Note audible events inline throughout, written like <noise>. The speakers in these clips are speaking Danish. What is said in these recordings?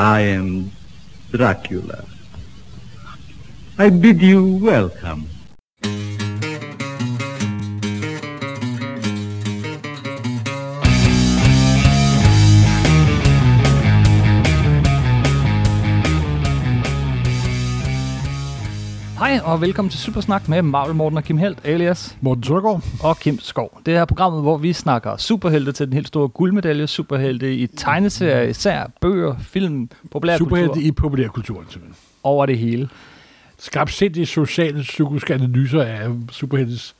I am Dracula. I bid you welcome. Hej og velkommen til Supersnak med Marvel Morten og Kim Helt, alias Morten Søndergaard. og Kim Skov. Det er programmet, hvor vi snakker superhelte til den helt store guldmedalje, superhelte i tegneserier, især bøger, film, populærkultur, Superhelte i populærkulturen, simpelthen. over det hele. Skarpsindige sociale psykiske analyser af superheltes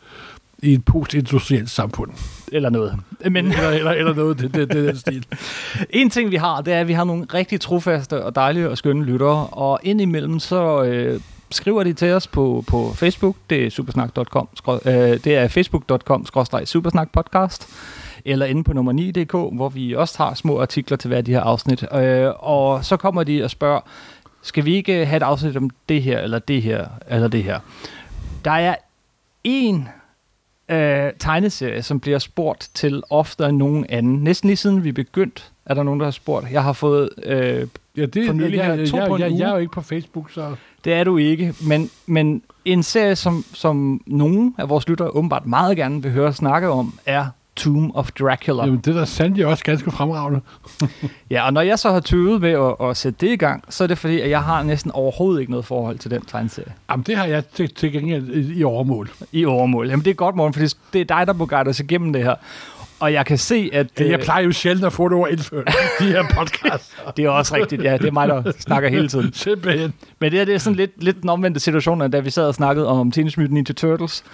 i et postindustrielt samfund. Eller noget. Men Eller, eller, eller noget, det, det, det er den stil. <laughs> en ting, vi har, det er, at vi har nogle rigtig trofaste og dejlige og skønne lyttere. Og indimellem så øh, skriver de til os på, på Facebook. Det er supersnak.com. Øh, det er facebook.com-supersnakpodcast. Eller inde på nummer 9.dk, hvor vi også har små artikler til hver af de her afsnit. Øh, og så kommer de og spørger, skal vi ikke have et afsnit om det her, eller det her, eller det her? Der er en øh, tegneserie, som bliver spurgt til oftere end nogen anden. Næsten lige siden vi begyndte, er der nogen, der har spurgt. Jeg har fået, øh, Ja, det, For nylig jeg, her, jeg, to jeg, på en jeg, uge. jeg er jo ikke på Facebook, så... det er du ikke, men, men en serie, som, som nogen af vores lyttere åbenbart meget gerne vil høre snakke om, er Tomb of Dracula. Jamen, det der sandelig også ganske fremragende. <laughs> Ja, og når jeg så har tøvet med at, at sætte det i gang, så er det fordi, at jeg har næsten overhovedet ikke noget forhold til den tegneserie Jamen, det har jeg til, til gengæld i, i overmål. i overmål. Jamen det er godt, morgen, fordi det er dig, der må guide os igennem det her. Og jeg kan se, at Ja, jeg øh, plejer jo sjældent at få det over indført, de her podcasts. <laughs> det er også rigtigt. Ja, det er mig, der snakker hele tiden. Simpelthen. Men det her det er sådan lidt, lidt den omvendte situation, da vi sad og snakkede om Teenage Mutant Ninja Turtles.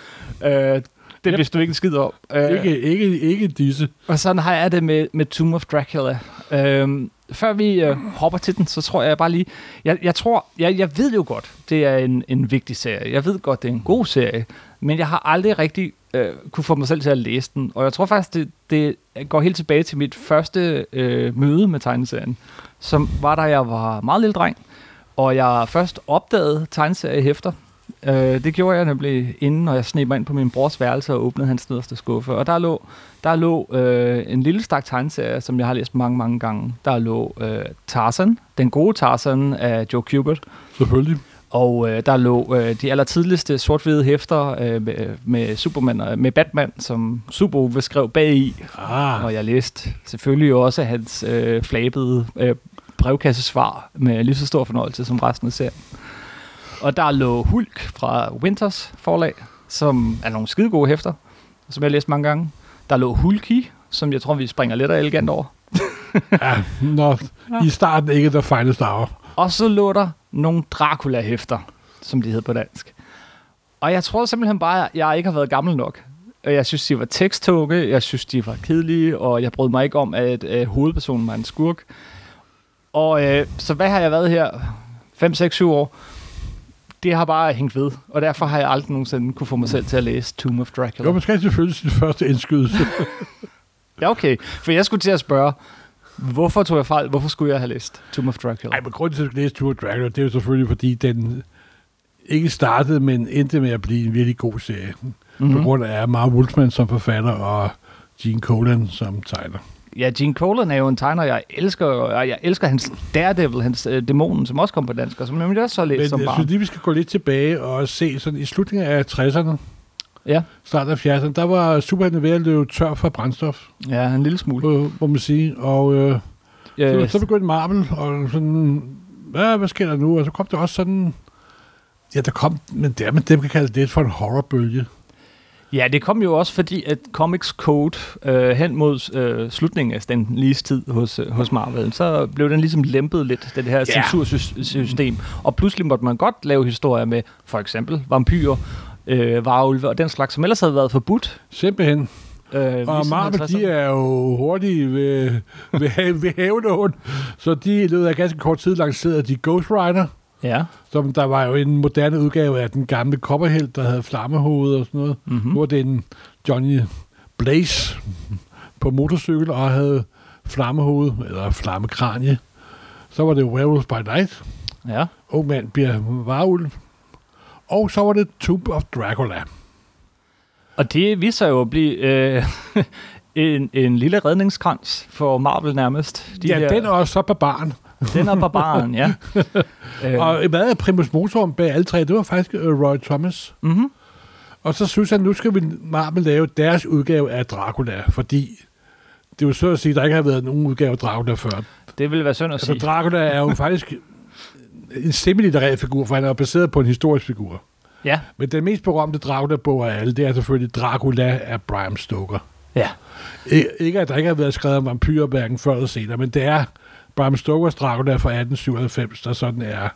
Øh, det Yep. vidste du ikke en skid om. Øh, Ikke, ikke, ikke disse. Og sådan har jeg det med, med Tomb of Dracula. Øhm, før vi øh, hopper til den, så tror jeg bare lige... Jeg, jeg tror... Jeg, jeg ved jo godt, det er en, en vigtig serie. Jeg ved godt, det er en god serie. Men jeg har aldrig rigtig øh, kunne få mig selv til at læse den. Og jeg tror faktisk, det, det går helt tilbage til mit første øh, møde med tegneserien. Som var, da jeg var meget lille dreng. Og jeg først opdagede tegneseriehæfter. Øh, det gjorde jeg nemlig inden, når jeg sneg mig ind på min brors værelse og åbnede hans nederste skuffe. Og der lå, der lå øh, en lille stak tegneserie, som jeg har læst mange, mange gange. Der lå øh, Tarzan, den gode Tarzan af Joe Kubert. Selvfølgelig. Og øh, der lå øh, de allertidligste sort-hvide hæfter øh, med, med Superman og med Batman, som Super beskrev bag i. Ah, Og jeg læste selvfølgelig også hans øh, flabede øh, brevkassesvar med lige så stor fornøjelse som resten af serien. Og der lå Hulk fra Winters forlag, som er nogle skide gode hæfter, som jeg har læst mange gange. Der lå Hulky, som jeg tror, vi springer lidt af elegant over. <laughs> ja, når i starten ikke der finest hour. Og så lå der nogle Dracula-hæfter, som de hed på dansk. Og jeg tror simpelthen bare, at jeg ikke har været gammel nok. Og Jeg synes, de var teksttunge, jeg synes, de var kedelige, og jeg brød mig ikke om, at øh, hovedpersonen var en skurk. Og øh, så hvad har jeg været her? 5, 6, 7 år? Det har bare hængt ved, og derfor har jeg aldrig nogensinde kunne få mig selv til at læse Tomb of Dracula. Jo, man skal selvfølgelig sin første indskydelse. <laughs> Ja, okay. For jeg skulle til at spørge, hvorfor tog jeg fejl? Hvorfor skulle jeg have læst Tomb of Dracula? Nej, men grunden til at læse Tour Dracula, det er jo selvfølgelig, fordi den ikke startede, men endte med at blive en virkelig god serie. Mm-hmm. På grund af Mark Wolfman som forfatter og Gene Colan som tegner. Ja, Gene Colan er jo en tegner, jeg elsker. Og jeg elsker hans Daredevil, hans øh, dæmonen, som også kom på dansk, og som jeg også læst Men som jeg barn. synes lige, vi skal gå lidt tilbage og se sådan i slutningen af 60'erne, Ja, starten af 70'erne, der var superheltene ved at løbe tør for brændstof, ja, en lille smule. må, må man sige. Og øh, Ja, så, så begyndte Marvel, og sådan, hvad, hvad sker der nu? Og så kom det også sådan, ja, der kom, men det men dem kan kalde det for en horrorbølge. ja, det kom jo også fordi, at Comics Code øh, hen mod øh, slutningen af den lige tid hos, øh, hos Marvel, så blev den ligesom lempet lidt, det her Ja. censursystem. Og pludselig måtte man godt lave historier med for eksempel vampyrer, øh, varulve og den slags, som ellers havde været forbudt. Simpelthen. Øh, Og Marvel, 50'erne. de er jo hurtige ved, ved, have- ved havelån, så de i løbet af ganske kort tid lancerede de Ghost Rider, Ja. som der var jo en moderne udgave af den gamle kopperhelt, der havde flammehoved og sådan noget. Mm-hmm. Nu var det en Johnny Blaze på motorcykel og havde flammehoved, eller flammekranje. Så var det Werewolf by Night. Ja. Ung mand bliver varulv. Og så var det Tomb of Dracula. Og det viser sig jo at blive øh, <laughs> en, en lille redningskrans for Marvel nærmest. De ja, her- den er også så barbaren, Den er barbaren, ja. <laughs> øh, Og hvad er primus motoren bag alle tre? Det var faktisk uh, Roy Thomas. mm-hmm. Og så synes han, nu skal vi Marvel lave deres udgave af Dracula, fordi det er jo så at sige, at der ikke har været nogen udgave af Dracula før. Det ville være synd at Altså, sige. Dracula er jo <laughs> faktisk en semilitterær figur, for han er baseret på en historisk figur. Ja, Men den mest berømte Dracula-bog af alle, det er selvfølgelig Dracula af Bram Stoker. ja. Ikke, at der ikke har været skrevet om vampyrer hverken før eller senere, men det er Bram Stokers Dracula fra 1897, der sådan er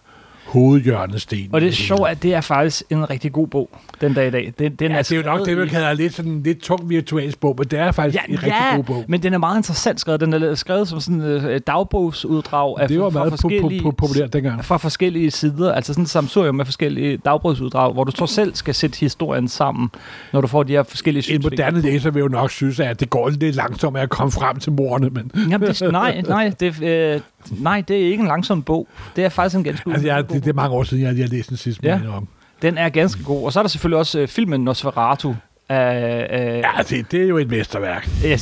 hovedhjørnestenen. Og det er sjovt, at det er faktisk en rigtig god bog den dag i dag. Den, den Ja, det er jo nok det, man kalder lidt sådan en lidt tung virtualsk bog, men det er faktisk Ja, en rigtig ja god bog. men den er meget interessant skrevet. Den er skrevet som sådan et øh, dagbogsuddrag af Det var fra meget forskellige, po- po- populært dengang. fra forskellige sider. Altså sådan et samsurium med forskellige dagbogsuddrag, hvor du så selv skal sætte historien sammen, når du får de her forskellige En synsvinkler. moderne læser vil jo nok synes, at det går lidt langsomt med at komme frem til morerne, men Jamen, det, nej, nej, det, øh, nej, det er ikke en langsom bog. Det er faktisk en ganske altså, jeg, det, det er mange år siden, jeg, jeg har læst den sidste Ja. om. Den er ganske god. Og så er der selvfølgelig også øh, filmen Nosferatu. Af, af, Ja, det, det er jo et mesterværk. jeg,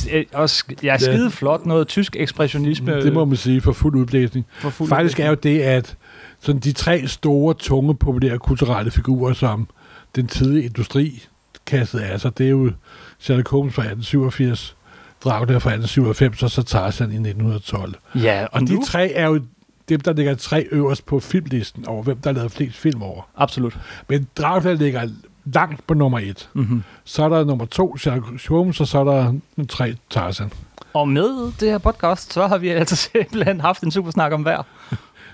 jeg, er skide flot. Noget tysk ekspressionisme. Det må man sige for fuld udblæsning. for fuld Faktisk er jo det, at sådan de tre store, tunge, populære kulturelle figurer, som den tidlige industri kastede af sig, det er jo Sherlock Holmes fra 1887, Dracula fra 1897 og så Tarzan i 1912. Ja, og, Og de tre er jo dem, der ligger tre øverst på filmlisten over, hvem der har lavet flest film over. Absolut. Men Dracula ligger langt på nummer et. Mm-hmm. Så er der nummer to, Sherlock Holmes, og så er der nummer tre, Tarzan. Og med det her podcast, så har vi altså <laughs> simpelthen haft en super snak om hver.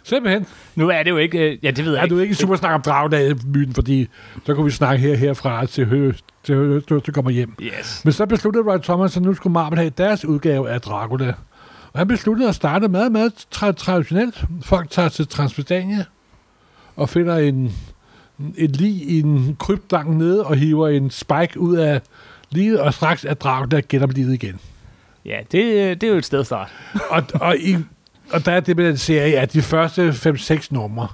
Simpelthen. Nu er det jo ikke... øh, Ja, det ved jeg Er du ikke super snak om Dracula-myten, fordi så kunne vi snakke her herfra til hø, til hø, til, til kommer hjem. Yes. Men så besluttede Roy Thomas, at nu skulle Marvel have deres udgave af Dracula. Og han besluttede at starte meget, meget tra- traditionelt. Folk tager til Transylvania og finder en, et lig i en krybdang nede og hiver en spike ud af livet, og straks er Dracula genoplivet igen. Ja, det, det er jo et sted at starte. <laughs> Og, og, i, og der er det med den serie, at de første 5-6 numre,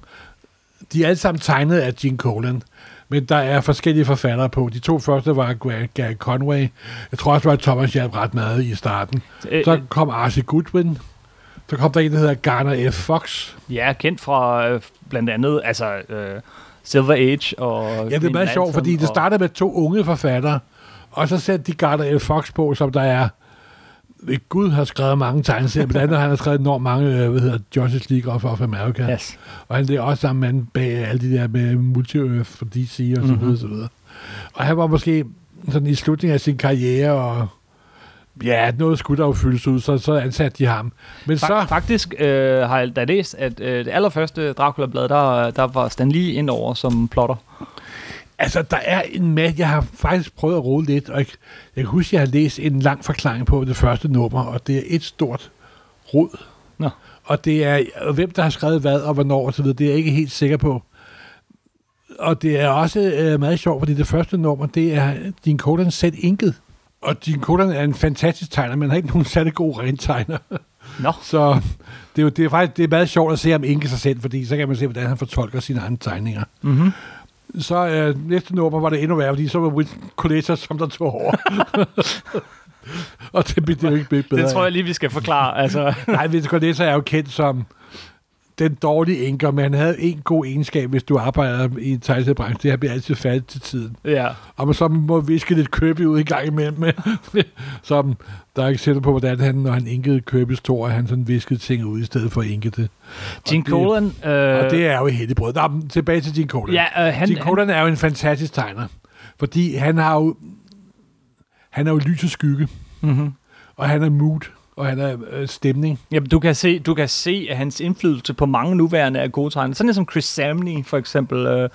de er alle sammen tegnet af Gene Colan. Men der er forskellige forfattere på. De to første var Gary Conway. Jeg tror også, at Thomas hjalp ret meget i starten. Øh, Så kom Archie Goodwin. Så kom der en, der hedder Garner F. Fox. Ja, kendt fra øh, blandt andet altså, øh, Silver Age og... Ja, det er meget sjovt, fordi det startede med to unge forfattere, og så satte de Garner F. Fox på, som der er Gud har skrevet mange tegneserier, blandt andet har han skrevet enormt mange, øh, hvad hedder Justice League of, of America. Yes. Og han er også sammen mand bag alle de der med multi for DC og så Mhm. videre, så videre. Og han var måske sådan i slutningen af sin karriere, og ja, noget skulle der jo fyldes ud, så, så ansatte de ham. Men Fa- så, Faktisk øh, har jeg da læst, at øh, det allerførste Dracula-blad, der, der var Stan Lee ind over som plotter. Altså, der er en masse, jeg har faktisk prøvet at rode lidt, og jeg, jeg kan huske, jeg har læst en lang forklaring på det første nummer, og det er et stort rod. Nå. Og det er, og hvem der har skrevet hvad og hvornår og så videre, det er jeg ikke helt sikker på. Og det er også øh, meget sjovt, fordi det første nummer, det er din Codan selv inket. Og din Codan er en fantastisk tegner, men han har ikke nogen særlig god rentegner. Nå, <laughs> Så det er, jo, det er faktisk det er meget sjovt at se ham inke sig selv, fordi så kan man se, hvordan han fortolker sine egne tegninger. mm-hmm. Så øh, næste nummer var det endnu værre, fordi så var Winston Coletta, som der tog over. <laughs> og det blev det jo ikke bedre. det tror jeg lige, vi skal forklare. Altså, Nej, Winston Coletta er jo kendt som den dårlige enker, men han havde en god egenskab, hvis du arbejder i en tegneseriebranche. Det er, at han bliver altid færdig til tiden. ja. Og man så må viske lidt købe ud i gang imellem. Med, <laughs> som der er eksempel på, hvordan han, når han inkede købes tår, han sådan viskede ting ud, i stedet for at inke det. Gene Colan... Øh, Og det er jo helt brød. Nå, tilbage til din Colan. ja, øh, han, Gene Colan er jo en fantastisk tegner, fordi han har jo, han er jo lys og skygge, mm-hmm. og han er mood, og han er øh, stemning. Jamen, du kan, se, du kan se, at hans indflydelse på mange nuværende er gode tegner. Sådan som Chris Samney, for eksempel. Øh,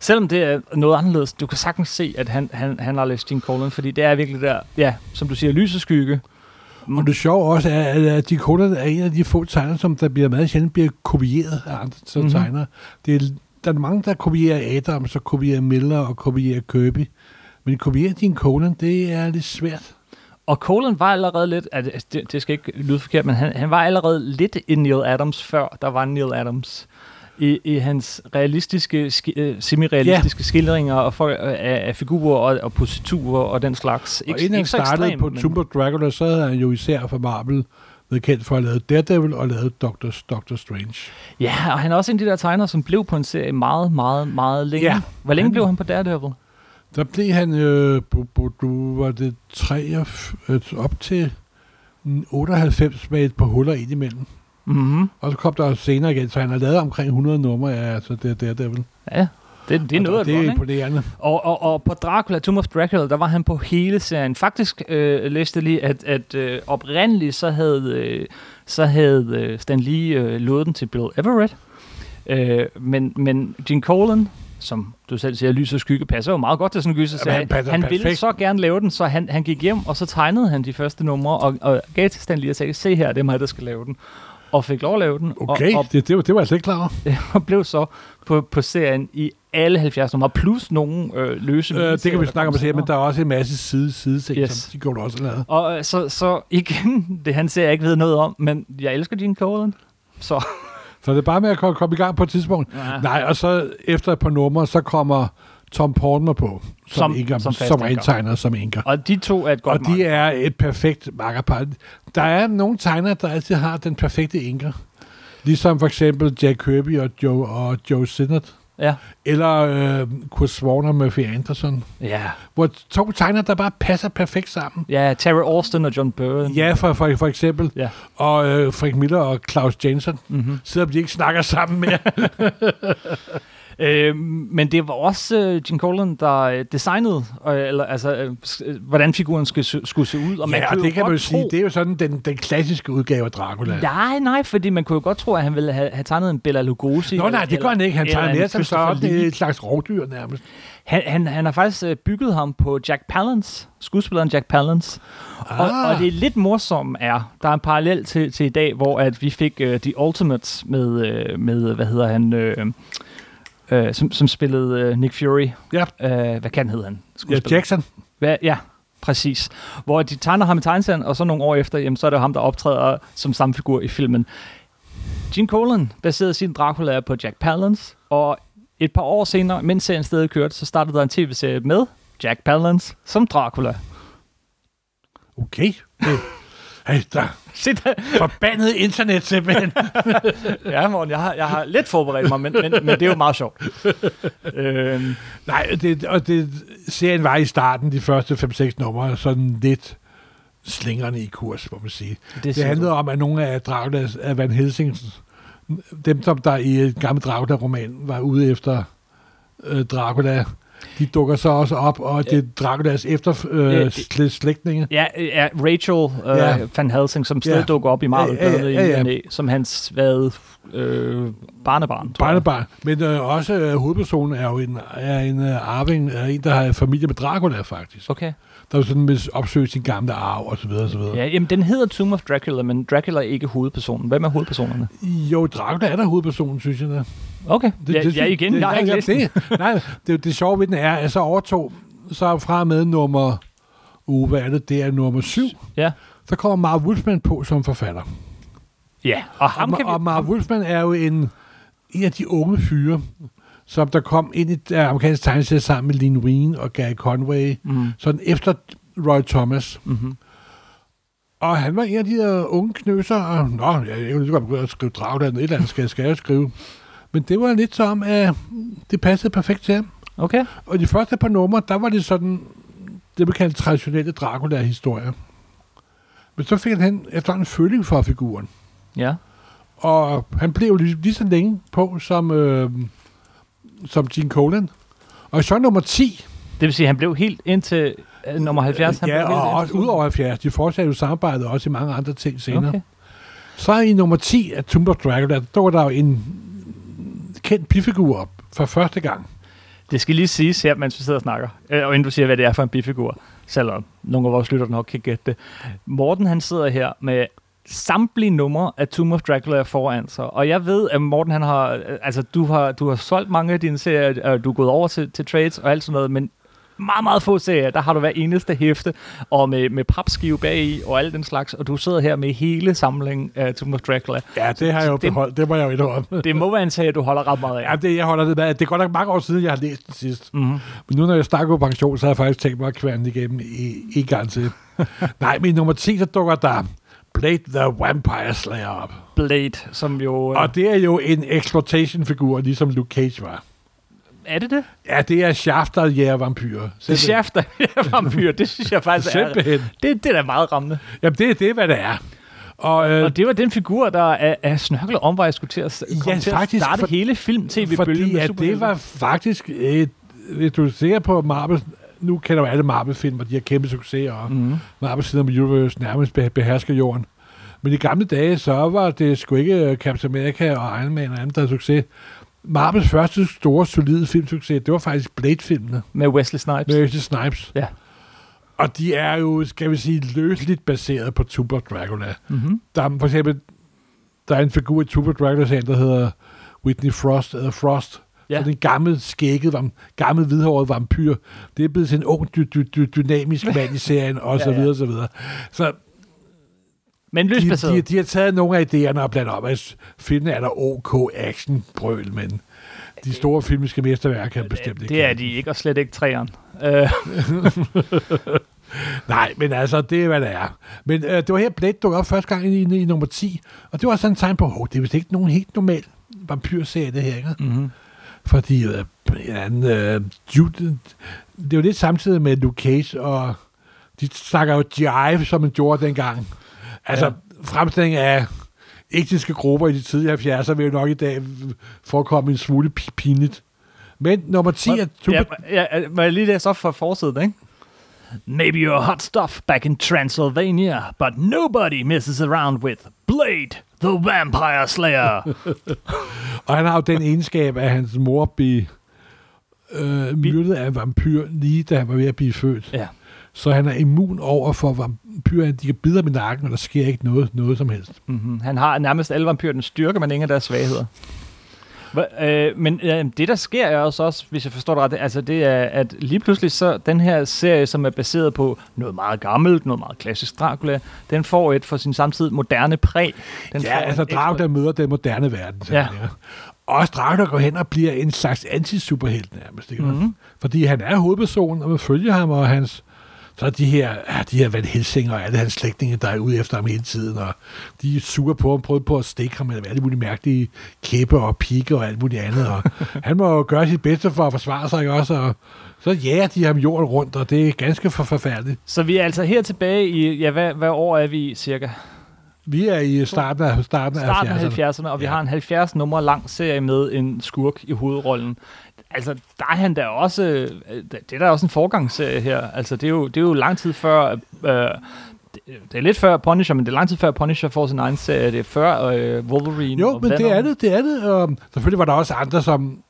selvom det er noget anderledes, du kan sagtens se, at han, han, han har læst Gene Colan, fordi det er virkelig der, ja, som du siger, lys og skygge. Og det sjove også er, at- Gene Colan er en af de få tegner, som der bliver meget sjældent bliver kopieret af andre Mhm. mm-hmm. tegnere. Det er, der er mange, der kopierer Adams, og kopierer Miller, og kopierer Kirby. Men kopiere Gene Colan, det er lidt svært. Og Colan var allerede lidt, altså, det, det skal ikke lyde forkert, men han, han var allerede lidt en Neil Adams, før der var Neil Adams. I, i hans realistiske, ski, øh, semi-realistiske skildringer og for, af, af figurer og, og positurer og den slags. Og inden han startede ekstrem, på men- Tomb of Dracula, så havde han jo især for Marvel været kendt for at lave Daredevil og lavet Doctor, Doctor Strange. Ja, og han er også en af de der tegnere, som blev på en serie meget, meget, meget længe. Ja. Hvor længe Han- blev han på Daredevil? Der blev han, øh, bu, bu, du, var det 3, øh, op til 98 med et par huller ind imellem. Mhm. Og så kom der senere igen, så han har lavet omkring 100 numre af altså det Daredevil. Ja, det, det er noget af det et er ikke? imponerende. Og, og, og på Dracula, Tomb of Dracula, der var han på hele serien. Faktisk øh, læste jeg lige, at, at øh, oprindeligt så havde, øh, så havde øh, Stan Lee øh, lovet den til Bill Everett. Øh, men, men Gene Colan, som du selv siger, lys og skygge, passer jo meget godt til sådan en gyser. Han passer han ville så gerne lave den, så han, han gik hjem, og så tegnede han de første numre, og, og gav til Stan Lee og sagde, se her, det er mig, der skal lave den. Og fik lov at lave den, Okay, og, og, det, det, var, det var jeg slet ikke klar over. <laughs> og blev så på, på serien i alle 70 numre, plus nogle øh, løse Øh, det kan vi snakke om senere, men der er også en masse side, side ting, Yes. som de går også lavet. Og øh, så, så igen, det han ser jeg ikke ved noget om, men jeg elsker Gene Colan. Så Så det er bare med at komme, i gang på et tidspunkt. ja. Nej, og så efter et par numre, så kommer Tom Portman på, som, Som- inker, som som, fast som inker. Og de to er et godt Og de er et perfekt makkerpar. Der er nogle tegnere, der altid har den perfekte inker. Ligesom for eksempel Jack Kirby og Joe, og Joe Sinnott. Ja. Eller øh, Chris Warner og Murphy Anderson. Ja. Hvor to tegnere, der bare passer perfekt sammen. Ja, Terry Austin og John Byrne. Ja, for, for, for eksempel. Ja. Og øh, Frank Miller og Claus Jensen. Mm-hmm. Selvom de ikke snakker sammen mere. <laughs> Øh, men det var også øh, Gene Colan, der øh, designede, øh, eller, altså, øh, øh, hvordan figuren skulle, skulle se ud. Og man ja, og kunne det kan man jo sige, tro- det er jo sådan den, den klassiske udgave af Dracula. Nej, nej, fordi man kunne jo godt tro, at han ville have, have tegnet en Bela Lugosi. Nå nej, det gør han ikke. Han en mere som sådan et slags rovdyr nærmest. Han, han, han har faktisk øh, bygget ham på Jack Palance, skuespilleren Jack Palance. Ah. Og, og det er lidt morsomt er, der er en parallel til, til i dag, hvor at vi fik uh, The Ultimates med, uh, med, hvad hedder han, uh, uh, som, som spillede uh, Nick Fury. Ja. Uh, hvad kan hedder han? Ja. Jackson. Hvad, ja, præcis. Hvor de tegner ham i tegneserien, og så nogle år efter, jamen, så er det ham, der optræder som samme figur i filmen. Gene Colan baserede sin Dracula på Jack Palance, og et par år senere, mens serien stadig kørte, så startede der en tv-serie med Jack Palance som Dracula. Okay. Hey, der Se der. forbandet internet simpelthen. <laughs> Ja, Morten, jeg har, jeg har lidt forberedt mig, men, men, men det er jo meget sjovt. øhm, Nej, det, og det, serien var i starten, de første 5-6 numre, sådan lidt slingrende i kurs, må man sige. det, Det handlede du. om, at nogle af Draculas, af Van Helsings, dem, som der i et gammelt Dracula-roman var ude efter øh, Dracula, de dukker så også op, og det er Draculas efter Øh, øh, slæ- slægtninge. Ja, ja, Rachel øh, Ja. Van Helsing, som stadig Ja. dukker op i Marvel-bladet Ja, ja, ja, ja. ja, som hans hvad, øh, barnebarn. Barnebarn. Men øh, også øh, hovedpersonen er jo en, er en øh, arving, er en, der har familie med Dracula, faktisk. Okay. Der er sådan med opsøge sin gamle arv, og så videre, og så videre. Ja, jamen, den hedder Tomb of Dracula, men Dracula er ikke hovedpersonen. Hvem er hovedpersonerne? Jo, Dracula er der hovedpersonen, synes jeg. Da. Okay, det, ja, ja, igen, det, jeg har ikke læst det, Nej, det, det sjove ved den er, at så overtog, så fra med nummer, uh, hvad er det, det er nummer syv, Ja. så kommer Marv Wolfman på som forfatter. Ja, og ham og, kan vi... og Marv Wolfman er jo en, en af de unge fyre, som der kom ind i det amerikanske tegneserie sammen med Lin Wein og Gary Conway, Mm, sådan efter Roy Thomas. mm-hmm. Og han var en af de der unge knøser, og nå, jeg, jeg lige godt begynde at skrive Dragland, et eller andet skal jeg, skal jeg skrive. Men det var lidt som, at det passede perfekt til ham. Okay. Og de første par numre, der var det sådan, det man kalder traditionelle Dracula-historier. Men så fik han efter en føling for figuren. Ja. Og han blev lige, lige så længe på som, øh, som Gene Colan. Og så nummer 10, Det vil sige, at han blev helt indtil øh, nummer 70. Han ja, blev og også ud over 70, de fortsatte jo samarbejdet også i mange andre ting senere. Okay. Så i nummer 10 af Tomb of Dracula, der var der jo en kendt bifigur op for første gang. Det skal lige siges her, mens vi sidder og snakker, øh, og inden du siger, hvad det er for en bifigur, selvom nogle af vores lytter nok kan gætte det. Morten, han sidder her med samtlige numre af Tomb of Dracula foran sig, og jeg ved, at Morten, han har, altså du har, du har solgt mange af dine serier, og du er gået over til, til trades og alt sådan noget, men meget, meget få serier, der har du hver eneste hæfte, og med, med papskive bagi og alt den slags, og du sidder her med hele samlingen af Tomb of Dracula. Ja, det har jeg jo Det- beholdt. Det må jeg jo indrømme. Det må være en serie, du holder ret meget af. Ja, det, jeg holder det med. Det er godt nok mange år siden, jeg har læst den sidst. Mm-hmm. Men nu, når jeg snakker på pension, så har jeg faktisk tænkt mig at kværne igennem i, i gang til. <laughs> Nej, men i nummer 10, der dukker der Blade the Vampire Slayer op. Blade, som jo... Øh, Og det er jo en exploitation-figur, ligesom Luke Cage var. er det det? Ja, det er Shaft, der jæger vampyrer. Det Shaft er <laughs> vampyr, det synes jeg faktisk er... Simpelthen. Det, det er da meget rammende. Jamen, det, det er, hvad det er. Og, øh, Og det var den figur, der er, er snørklet om, hvor jeg skulle til at, Ja, til faktisk, at starte for- hele film-tv-bølgen fordi med at det var faktisk et, hvis du ser på Marvel, nu kender jo alle Marvel-film, og de har kæmpe succes, og mm. Mhm. Marvel siden om Universe nærmest be- behersker jorden. Men i gamle dage, så var det sgu ikke øh, Captain America og Iron Man og andet, der havde succes. Marvels første store, solide filmsucces, det var faktisk Blade-filmene Med Wesley Snipes. med Wesley Snipes. Ja. Og de er jo, skal vi sige, løsligt baseret på Tuber Dracula. Mm-hmm. Der er for eksempel, der er en figur i Tuber Dracula, der hedder Whitney Frost, eller Frost. Ja. Ja. Så den gammel skægget, vam, gammel hvidhåret vampyr, det er blevet til en ung, dy, dy, dy, dynamisk <laughs> mand i serien, og så Ja, ja. videre, og så videre. Så Men de, løsbaseret. de, de, har taget nogle af idéerne og blandt op. Altså, filmene er der OK action-brøl, men de store filmiske mesterværker kan bestemt ikke. det er de ikke, og slet ikke træeren. Øh, <laughs> Nej, men altså, det er, hvad det er. Men øh, det var her, Blade dukkede op første gang i, i, i nummer 10, og det var sådan en tegn på, at det er vist ikke nogen helt normal vampyrserie, det her, ikke? mm-hmm. Fordi øh, øh, Jude, det er jo lidt samtidig med Luke Cage, og de snakker jo jive, som man gjorde dengang. Altså, Ja. fremstilling af etniske grupper i de tidlige 70'er vil jo nok i dag forekomme en smule pi- pinligt. Men nummer 10 er. Ja, ja, må jeg lige læse op for forsiden, ikke? Maybe you're hot stuff back in Transylvania, but nobody messes around with Blade, the Vampire Slayer. <laughs> Og han har jo den egenskab, at hans mor blev øh, myrdet af en vampyr, lige da han var ved at blive født. ja. Så han er immun over for vampyrer. De kan bide ham i nakken, og der sker ikke noget, noget som helst. Mm-hmm. Han har nærmest alle vampyrens styrke, men ingen af deres svagheder. Hva, øh, men øh, det, der sker er også, også, hvis jeg forstår det ret, altså det er, at lige pludselig så den her serie, som er baseret på noget meget gammelt, noget meget klassisk Dracula, den får et for sin samtid moderne præg. Den Ja, altså Dracula møder den moderne verden. Ja. Også Dracula går hen og bliver en slags anti-superhelt nærmest. Ikke? Mhm. Mm-hmm. Fordi han er hovedpersonen, og man følger ham, og hans så er de her, ja, de her Van Helsing og alle hans slægtninge, der er ude efter ham hele tiden, og de er sure på ham, prøver på at stikke ham med alle mulige mærkelige kæppe og pigge og alt muligt andet, og <laughs> han må gøre sit bedste for at forsvare sig ikke også, og så jager de ham jorden rundt, og det er ganske for forfærdeligt. Så vi er altså her tilbage i, ja, hvad, hvad år er vi i cirka? Vi er i starten af, starten af Starten 70'erne. af 70'erne, og vi Ja. har en 70 nummer lang serie med en skurk i hovedrollen. Altså, der er han da også, øh, det er da også en forgangsserie her. Altså, det er jo, det er jo lang tid før, øh, det, er lidt før Punisher, men det er lang tid før Punisher får sin egen serie. Det er før øh, Wolverine. Jo, og men det er det, det er det. Og selvfølgelig var der også andre, som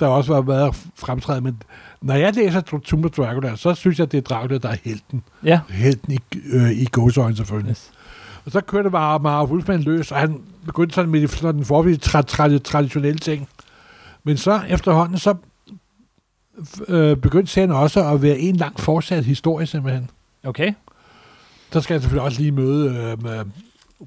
der også var været fremtrædet, men når jeg læser Tomb of Dracula, så synes jeg, det er Dracula, der er helten. Ja. Helten i, øh, i gåsøjne selvfølgelig. Yes. Og så kørte bare Marv Wolfman løs, og han begyndte sådan med sådan en forvis tra- tra- traditionelle ting. Men så efterhånden, så øh, begyndte serien også at være en lang fortsat historie simpelthen. Okay. Der skal jeg selvfølgelig også lige møde øh, med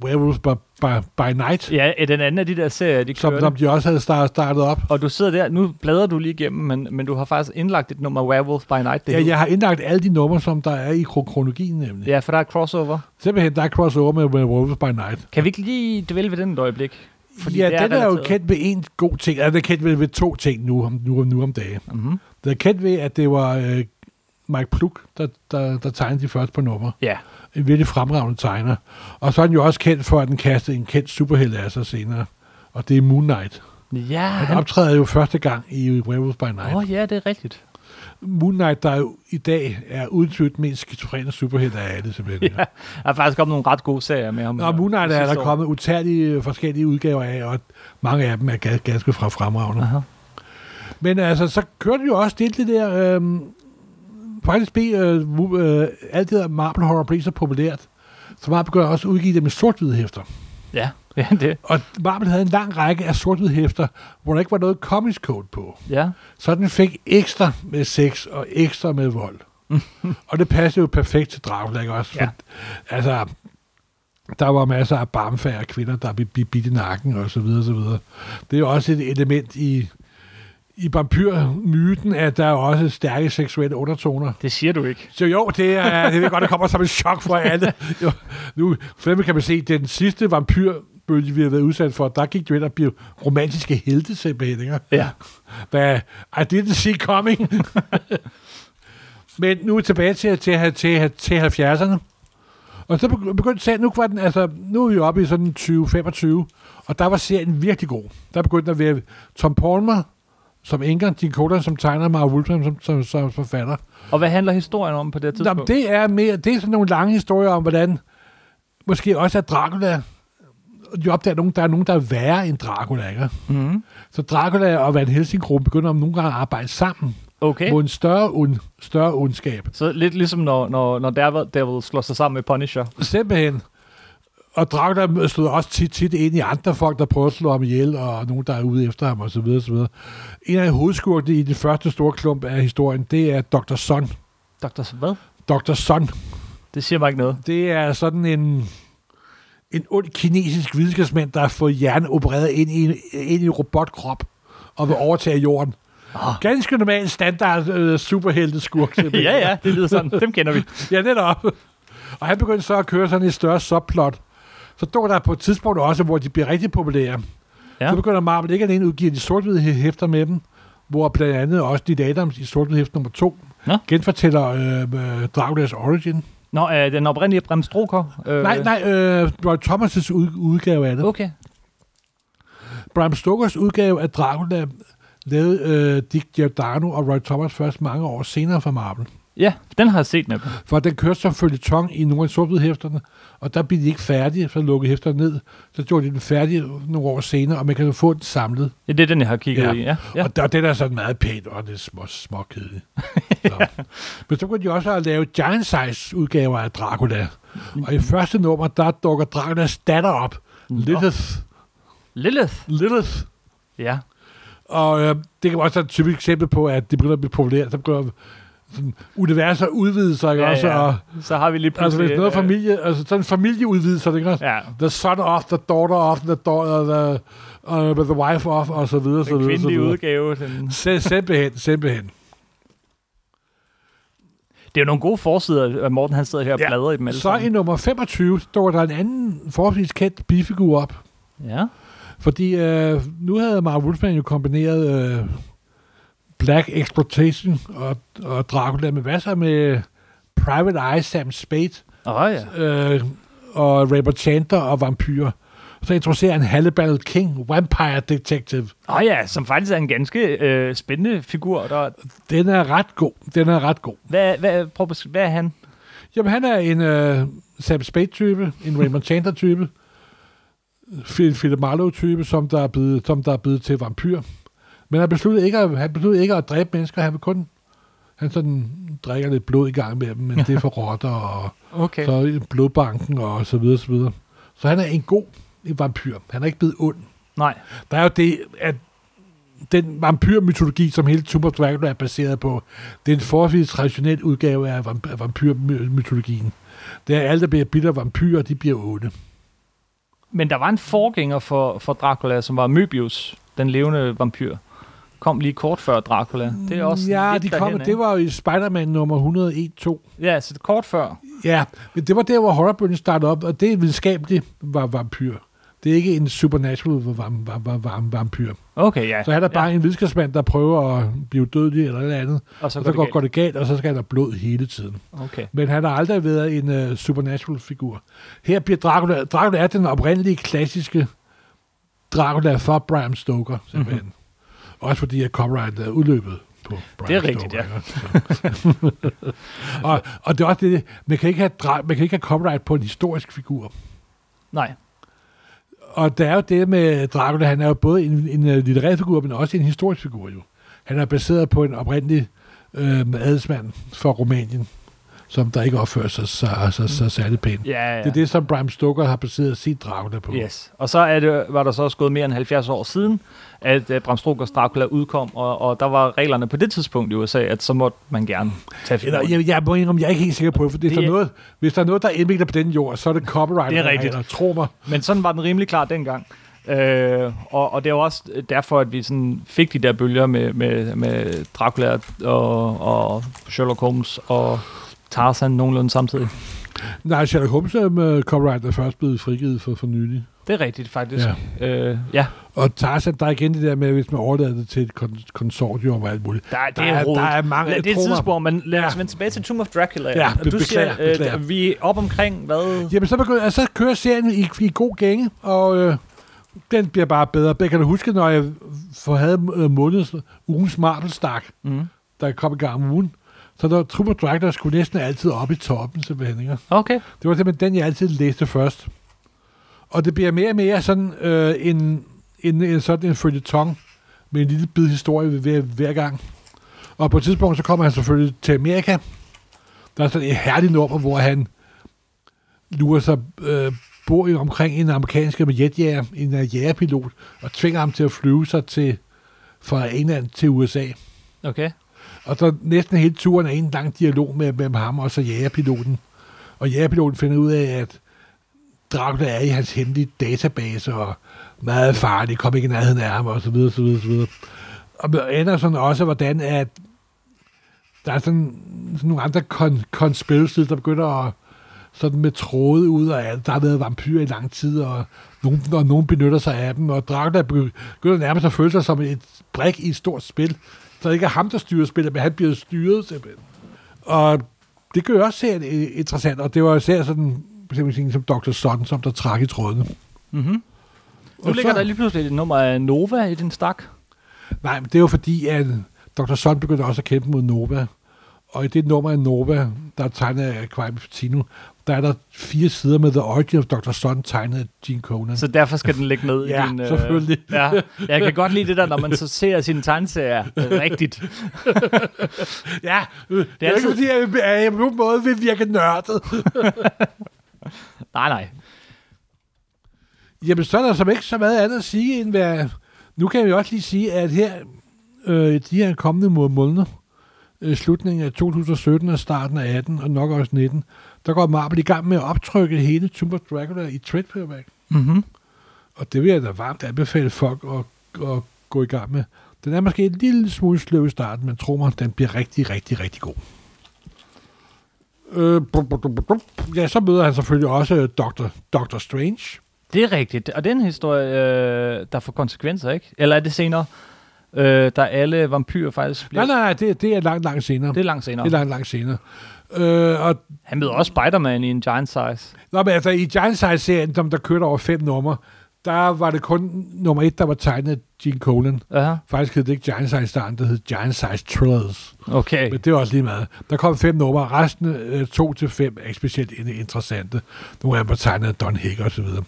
Werewolves by, by, by Night, Ja, den anden af de der serier, de som, kører som de også havde start, startet op. Og du sidder der, nu bladrer du lige igennem, men, men du har faktisk indlagt et nummer Werewolf by Night. Det Ja, jeg har indlagt alle de numre, som der er i kro- kronologien nemlig. Ja. for der er crossover. Simpelthen, der er crossover med Werewolves by Night. Kan vi ikke lige dvæle ved den et øjeblik? Fordi ja, det den er jo relateret. kendt ved en god ting. Altså, den er kendt ved, ved to ting nu, om- nu, nu om dagen. Mm-hmm. Den er kendt ved, at det var øh, Mike Pluk, der, der, der tegnede de første på nummer. Ja. En virkelig fremragende tegner. Og så er den jo også kendt for, at den kastede en kendt superhelt af sig senere. Og det er Moon Knight. Ja, Han han... optræder jo første gang i Werewolves by Night. Åh, oh, ja, det er rigtigt. Moon Knight, der jo i dag er den mest skizofrene superhelt af alle, simpelthen. Ja. Der er faktisk kommet nogle ret gode serier med ham. Nå, Moon Knight er der år. kommet utallige forskellige udgaver af, og mange af dem er ga- ganske fra fremragende. Aha. Men altså, så kørte vi jo også det, det der... Øhm, faktisk blev øh, øh, alt det der Marvel Horror blev så populært, så Marvel begyndte også at udgive dem i sort hæfter. Ja, <laughs> ja, det. Og Marvel havde en lang række af sort hæfter, hvor der ikke var noget comics code på. Ja. Så den fik ekstra med sex og ekstra med vold. <laughs> og det passede jo perfekt til Dracula, ikke også? Ja. For, altså, der var masser af barmfærdige kvinder, der blev bidt i nakken og så videre, så videre. Det er jo også et element i, i vampyrmyten, at der er også stærke seksuelle undertoner. Det siger du ikke. Så jo, det er, det er godt, det kommer som et chok for alle. Jo, nu for kan man se, den sidste vampyrbølge, vi har været udsat for, der gik det ind og blev romantiske helte simpelthen. Ikke? Ja. Hvad, I didn't see coming. Men nu er tilbage til, til, til, til 70'erne. Og så begy- begyndte serien, nu, var den, altså, nu er vi oppe i sådan 2025, og der var serien virkelig god. Der begyndte at være Tom Palmer som Inger, Gene Colan som tegner, Mark Wolfram som, som, som forfatter. Og hvad handler historien om på det Nå, tidspunkt? men det er mere, det er sådan nogle lange historier om, hvordan måske også er Dracula, de opdager, at nogen, der er nogen, der er værre end Dracula, ikke? Mm-hmm. Så Dracula og Van Helsing-gruppen begynder om nogle gange at arbejde sammen Okay. mod en større, ond, større ondskab. Så lidt ligesom når, når, når Devil, Devil slår sig sammen med Punisher. Simpelthen. Og Dracula stod også tit, tit ind i andre folk, der prøver at slå ham ihjel, og nogen, der er ude efter ham, osv. osv. En af hovedskurkene i den første store klump af historien, det er Dr. Son. Dr. Hvad? Dr. Son. Det siger mig ikke noget. Det er sådan en, en ond kinesisk videnskabsmand, der har fået hjernen opereret ind i, ind i en robotkrop og vil overtage jorden. Ah. Ganske normal standard øh, superhelteskurk. <laughs> ja, ja, det lyder sådan. Dem kender vi. Ja, netop. Og han begyndte så at køre sådan et større subplot. Så dukker der på et tidspunkt også, hvor de bliver rigtig populære. Ja. Ja. Så begynder Marvel ikke alene at udgive de sort hæfter med dem, hvor blandt andet også dit Adams i sort hæfte nummer 2 Nå. genfortæller øh, øh, Draculas Origin. Nå, øh, den oprindelige Bram Stoker? Øh, Nej, nej, øh, Roy Thomas' ud, udgave af det. Okay. Bram Stokers udgave af Dracula lavede øh, Dick Giordano og Roy Thomas først mange år senere for Marvel. Ja, den har jeg set med. For den kørte som følgetong i nogle af sort hæfterne, og der blev de ikke færdige, så lukkede hæfterne ned. Så gjorde de den færdige nogle år senere, og man kan få den samlet. Ja, det er den, jeg har kigget Ja. i. Ja. Ja. ja. Og, der, og den er sådan meget pænt, og det er små, små kedeligt. <laughs> Så. Men så kunne de også have lavet giant size udgaver af Dracula. Og i første nummer, der dukker Draculas datter op. Lilith. Lilith. Lilith. Ja. Og øh, det kan også være et typisk eksempel på, at det begynder at blive populært. Så begynder sådan, universer udvide sig, ikke Ja, også? ja. Og, Så har vi lige altså, pludselig... hvis noget øh, familie, altså sådan en familieudvidelse, ikke også? Ja, The son of, the daughter of, the daughter, the, uh, the wife of, og så videre, så den videre, så kvindelige videre. udgave. Den... Sim- Simpelthen, simpelthen. Det er jo nogle gode forsider, at Morten han sidder her og Ja. bladrer i dem alle Så i sammen. nummer 25 står der en anden forholdsvis kendt bifigur op. Ja. Fordi øh, nu havde Mark Wolfman jo kombineret øh, Black Exploitation og, og Dracula med hvad så med Private Eye, Sam Spade oh, ja. øh, og Ray Chandler og vampyrer. Så introducerer han Hannibal King, Vampire Detective. Åh oh, ja, som faktisk er en ganske øh, spændende figur. Der... Den er ret god. Den er ret god. Hvad, hvad, prøv, hvad er han? Jamen, han er en øh, Sam Spade-type, en Raymond Chandler-type, Phil, Philip Marlowe-type, som der er blevet, som der er blevet til vampyr. Men han besluttede ikke at, han besluttede ikke at dræbe mennesker, han vil kun han sådan drikker lidt blod i gang med dem, men det er for <laughs> rotter og Okay. så blodbanken og så videre, så videre. Så han er en god vampyr. Han er ikke blevet ond. Nej. Der er jo det, at den vampyrmytologi, som hele Tomb of Dracula er baseret på, det er en forholdsvis traditionel udgave af vampyrmytologien. Det er alle, der bliver bitter vampyrer, de bliver onde. Men der var en forgænger for, for Dracula, som var Möbius, den levende vampyr. Kom lige kort før Dracula. Det er også ja, de kom, det var jo i Spider-Man nummer 101-2. Ja, så kort før. Ja, men det var der, hvor horrorbølgen startede op, og det er videnskabeligt var vampyr. Det er ikke en supernatural vam, vam, vam, vam, vampyr. Okay, ja. Så er der bare ja. en videnskabsmand, der prøver at blive dødelig eller noget andet, Og så og går så går, det går galt. det galt, og så skal der blod hele tiden. Okay. Men han har aldrig været en uh, supernatural figur. Her bliver Dracula, Dracula er den oprindelige klassiske Dracula for Bram Stoker, simpelthen. Mm-hmm. Også fordi at copyright er udløbet på Bram Det er rigtigt, Stoker, ja. <laughs> og, og det er også det, man kan, ikke have, man kan ikke have copyright på en historisk figur. Nej. Og der er jo det med Dracula, han er jo både en, en øh, litterær figur, men også en historisk figur jo. Han er baseret på en oprindelig øh, adelsmand fra Rumænien, som der ikke opfører sig så, så, så særlig pænt. Ja, ja. Det er det, som Bram Stoker har baseret sit Dracula på. Yes. Og så er det, var der så også gået mere end 70 år siden, at uh, Bram Stokers Dracula udkom, og, og der var reglerne på det tidspunkt i USA, at så måtte man gerne tage figuren. jeg, jeg, må indrømme, jeg er ikke helt sikker på det, for hvis, Det der er er- noget, hvis der er noget, der er indviklet på den jord, så er det copyright. Det er rigtigt. Eller, tro mig. Men sådan var den rimelig klar dengang. Øh, og, og det er jo også derfor, at vi sådan fik de der bølger med, med, med Dracula og, og Sherlock Holmes og Tarzan nogenlunde samtidig. Nej, Sherlock Holmes er med copyright er først blevet frigivet for, for nylig. Det er rigtigt, faktisk. Ja. Øh, ja. Og Tarzan, der er igen det der med, hvis man overlader det til et kon- konsortium og alt muligt. Der, det Der er, er- rodet. der er mange- det er et tidsspor, men lad os Ja. vende tilbage til Tomb of Dracula. Ja, Og du beklager, siger, beklager. øh, vi er op omkring, hvad? Jamen, så, begynder, altså, så kører serien i, i god gænge, og øh, den bliver bare bedre. Jeg kan du huske, når jeg for havde øh, måneds, ugens Marvel-stak, Mm. der kom i gang om ugen, så der Trooper Dracula skulle næsten altid op i toppen, simpelthen. Ikke? Okay. Det var simpelthen den, jeg altid læste først. Og det bliver mere og mere sådan øh, en, en, en, sådan en følgetong med en lille bid historie hver, hver gang. Og på et tidspunkt, så kommer han selvfølgelig til Amerika. Der er sådan et herligt nummer, hvor han lurer sig, øh, bor i omkring en amerikansk jetjæger, en jægerpilot, og tvinger ham til at flyve sig til, fra England til USA. Okay. Og så næsten hele turen er en lang dialog med, med ham og så jægerpiloten. Og jægerpiloten finder ud af, at Dracula er i hans hemmelige database, og meget farlig, kom ikke i nærheden af ham, og så videre, så videre, så videre. Og det ender sådan også, hvordan at der er sådan, sådan nogle andre kon, conspiracies, der begynder at sådan med tråde ud af alt. Der har været vampyrer i lang tid, og nogen, og nogen benytter sig af dem, og Dracula begynder nærmest at føle sig som et brik i et stort spil. Så det ikke er ham, der styrer spillet, men han bliver styret simpelthen. Og det gør også serien øh, interessant, og det var især sådan, simpelthen som Dr. Son, som der trak i trådene. Mm-hmm. Nu Og ligger så- der lige pludselig et nummer af Nova i din stak. Nej, men det er jo fordi, at Dr. Son begyndte også at kæmpe mod Nova. Og i det nummer af Nova, der er tegnet af Quime Fatino, der er der fire sider med The Origin of Dr. Son, tegnet af Gene Conan. Så derfor skal den ligge ned Ja, i din... selvfølgelig. Ja, jeg kan godt lide det der, når man så ser sine tegneserier rigtigt. ja, øh, det er, altid- ikke fordi, jeg, jeg på nogen måde vil virke nørdet. Nej, nej. Jamen, så er der som ikke så meget andet at sige, end hvad... Nu kan vi også lige sige, at her, øh, de her kommende må- måneder, øh, slutningen af 2017 og starten af 18, og nok også 19, der går Marvel i gang med at optrykke hele Tomb of Dracula i trade paperback. Mm-hmm. Og det vil jeg da varmt anbefale folk at, at gå i gang med. Den er måske en lille smule sløv i starten, men tro mig, den bliver rigtig, rigtig, rigtig god. Øh, ja, så møder han selvfølgelig også Dr. Dr. Strange. Det er rigtigt. Og den historie, øh, der får konsekvenser, ikke? Eller er det senere, øh, der alle vampyrer faktisk bliver... Nej, nej, nej, det, det er langt, langt senere. Det er langt senere. Det er langt, langt senere. Øh, og, Han møder også Spider-Man i en giant size. nå, men altså, i Giant Size-serien, som der kørte over fem numre, der var det kun nummer et, der var tegnet af Gene Colan. Ja, Faktisk hed det ikke Giant Size starten, det hed Giant Size Thrillers. okay. Men det var også lige meget. Der kom fem numre, resten øh, to til fem er ikke specielt in- interessante. Nogle af dem var tegnet af Don Hick og så videre.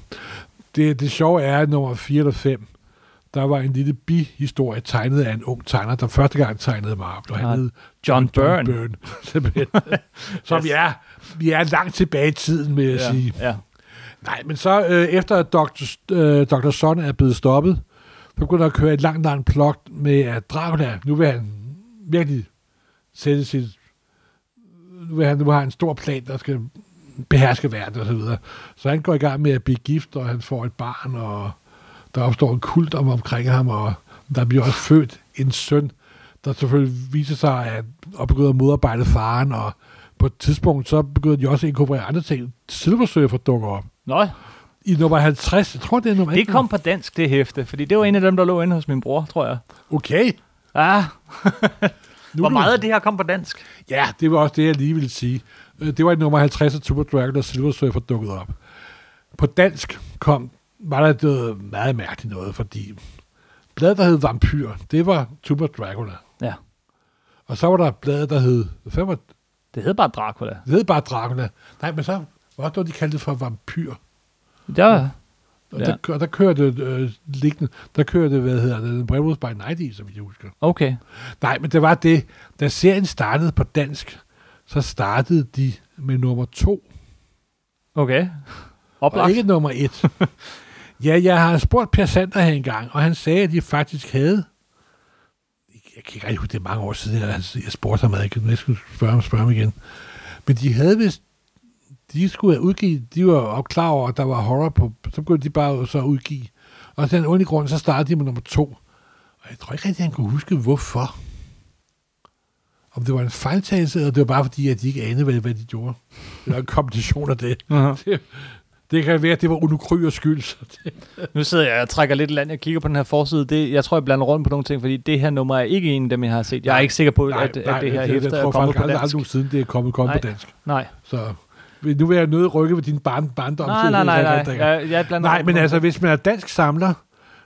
Det, det sjove er, at nummer 4 eller 5, der var en lille bihistorie tegnet af en ung tegner, der første gang tegnede Marvel, og han Ja, hed John Byrne. Byrne <laughs> simpelthen. Så vi er, vi er langt tilbage i tiden, vil jeg Ja, sige. ja. Nej, men så øh, efter at Dr. Øh, Dr. Son er blevet stoppet, så begynder der at køre et langt, langt plot med, at Dracula, nu vil han virkelig sætte sit... Nu, vil han, nu har han en stor plan, der skal beherske verden og så videre. Så han går i gang med at blive gift, og han får et barn, og der opstår en kult om omkring ham, og der bliver også født en søn, der selvfølgelig viser sig at, at begynde at modarbejde faren, og på et tidspunkt, så begynder de også at inkorporere andre ting. Silver Surfer dukker op. Nå, I nummer 50, jeg tror, det er nummer det et. kom på dansk, det hæfte, fordi det var en af dem, der lå inde hos min bror, tror jeg. Okay. Ja, <laughs> Nu hvor meget af det her kom på dansk? Ja, det var også det, jeg lige ville sige. Øh, Det var i nummer 50, at Super Dragon og Silver Surfer dukkede op. På dansk kom, var der noget meget mærkeligt noget, fordi bladet, der hed Vampyr, det var Super Dracula. Og så var der bladet, der hed, hvad var det? Det hed bare Dracula. Det hed bare Dracula. Nej, men så var noget, de kaldte det for Vampyr. Ja, Og Ja. der, der, der kørte øh, liggende, der kørte, hvad hedder det, Werewolf by Night i, som jeg husker. okay. Nej, men det var det. Da serien startede på dansk, så startede de med nummer to, Okay. og Oplagt. ikke nummer et. <laughs> ja, jeg har spurgt Per Sander her engang, og han sagde, at de faktisk havde... Jeg kan ikke rigtig huske, det er mange år siden, jeg, jeg spurgte ham, jeg kan næsten spørge ham, spørge ham igen. Men de havde vist... De skulle have udgivet, de var op klar over, at der var horror på, så begyndte de bare så at udgive. Og af den underlige grund, så startede de med nummer to. Og jeg tror ikke rigtig, han kunne huske, hvorfor. Om det var en fejltagelse, eller det var bare fordi, at de ikke anede, hvad, hvad de gjorde. Eller en kombination af det. Uh-huh. det. Det kan være, at det var Uno Kryers skyld. Så det, Nu sidder jeg og trækker lidt land, jeg kigger på den her forside. Det, jeg tror, jeg blander rundt på nogle ting, fordi det her nummer er ikke en af dem, jeg har set. Jeg er Nej. ikke sikker på, at, at det her det, hæfter jeg er tror kommet på dansk. aldrig siden det er kommet, kommet på Nej. dansk. Nej, Så nu vil jeg nødt rykke ved din barn, barndom. nej, nej, nej. nej. Jeg, jeg blander Nej, men på altså, hvis man er dansk samler,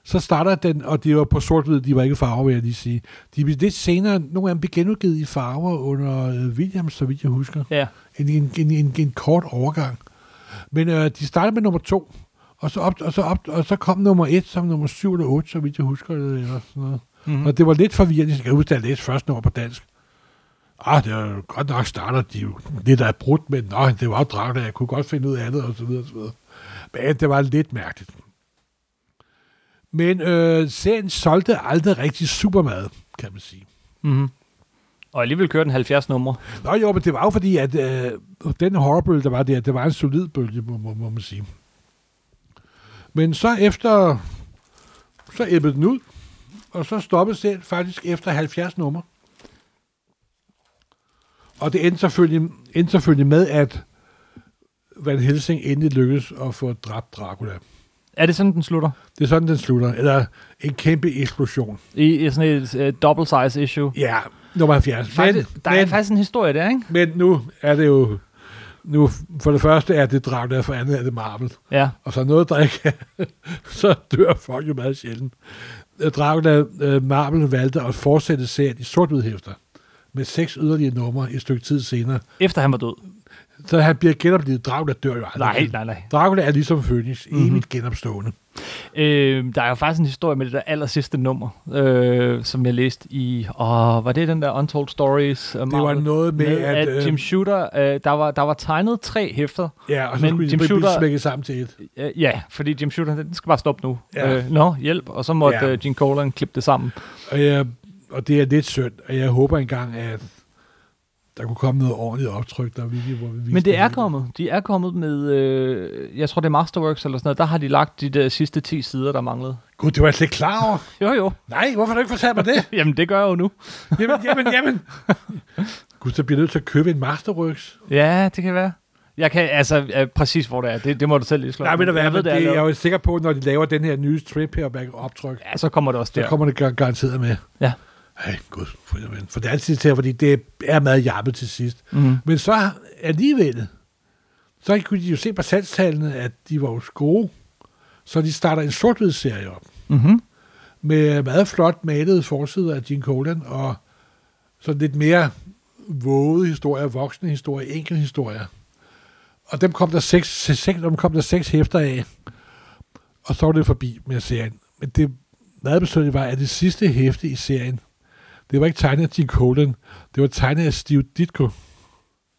så starter den, og det var på sort-hvid, de var ikke farver, vil jeg lige sige. De blev lidt senere, nogle af dem blev genudgivet i farver under øh, Williams, så vidt jeg husker. Ja, En, en, en, en, en kort overgang. Men øh, de startede med nummer to, og så, op, og, så op, og så kom nummer et som nummer syv eller otte, så vidt jeg husker det, eller sådan noget. mm-hmm. Mm. Og det var lidt forvirrende, jeg kan huske, at jeg læste første nummer på dansk. Ah, det var godt nok starter de jo lidt af brudt, men nå, det var Dracula, jeg kunne godt finde ud af andet, og så videre, og så videre. Men det var lidt mærkeligt. Men øh, serien solgte aldrig rigtig super meget, kan man sige. Mm-hmm. Og alligevel kørte den 70 numre. Nå jo, men det var jo fordi, at øh, den horrorbølge, der var der, det var en solid bølge, må, må, må man sige. Men så efter, så æbbede den ud, og så stoppede serien faktisk efter 70 numre. Og det endte selvfølgelig, endte selvfølgelig med, at Van Helsing endelig lykkedes at få dræbt Dracula. Er det sådan, den slutter? Det er sådan, den slutter. Eller en kæmpe eksplosion. I, i sådan et uh, double size issue? Ja, nummer 70. Faktisk, der er men, faktisk en historie der, ikke? men nu er det jo... Nu, for det første er det Dracula, for andet er det Marvel. Ja. Og så noget, er, <laughs> så dør folk jo meget sjældent. Øh, Dracula øh, Marvel valgte at fortsætte serien i sort med seks yderligere numre et stykke tid senere. Efter han var død. Så han bliver genoplevet. Dracula dør jo aldrig. Nej, nej, nej. Dracula er ligesom Phoenix, Mhm. evigt genopstående. Øh, der er jo faktisk en historie med det der aller sidste nummer, øh, som jeg læste i... Åh, var det den der Untold Stories? Uh, Det var noget med, at... at øh, Jim Shooter, øh, der, var, der var tegnet tre hæfter. ja, og så men skulle Jim Shooter- smækket sammen til et. Øh, ja, fordi Jim Shooter, den skal bare stoppe nu. Ja. Øh, Nå, hjælp. Og så måtte ja. uh, Gene Colan klippe det sammen. Og, jeg, og det er lidt synd, og jeg håber engang, at der kunne komme noget ordentligt optryk, der virkelig, hvor vi viste Men det er kommet. De er kommet med, øh, jeg tror det er Masterworks eller sådan noget, der har de lagt de der sidste 10 sider, der manglede. Gud, det var jeg slet ikke klar over. Jo, jo. Nej, hvorfor har du ikke fortalt mig det? <laughs> Jamen, det gør jeg jo nu. Jamen, jamen, jamen. Gud, så bliver jeg nødt til at købe en Masterworks. Ja, det kan være. Jeg kan, altså, præcis hvor det er. Det, det må du selv lige slå. Nej, hvad, jeg ved, det, er jeg er jo sikker på, når de laver den her nye strip her optryk, Ja, så kommer det også så der. kommer det gar- garanteret med. Ja. Ej, gud, for, for det er altid til, fordi det er meget jappet til sidst. Mm. Men så alligevel, så kunne de jo se på salgstallene, at de var jo gode. Så de starter en sort serie op. Mm-hmm. med meget flot malede forsider af Gene Colan, og så lidt mere vågede historier, voksne historier, enkelte historier. Og dem kom der seks, seks, dem kom der seks hæfter af, og så var det forbi med serien. Men det meget besøgende var, at det sidste hæfte i serien, det var ikke tegnet af Gene Colan, det var tegnet af Steve Ditko.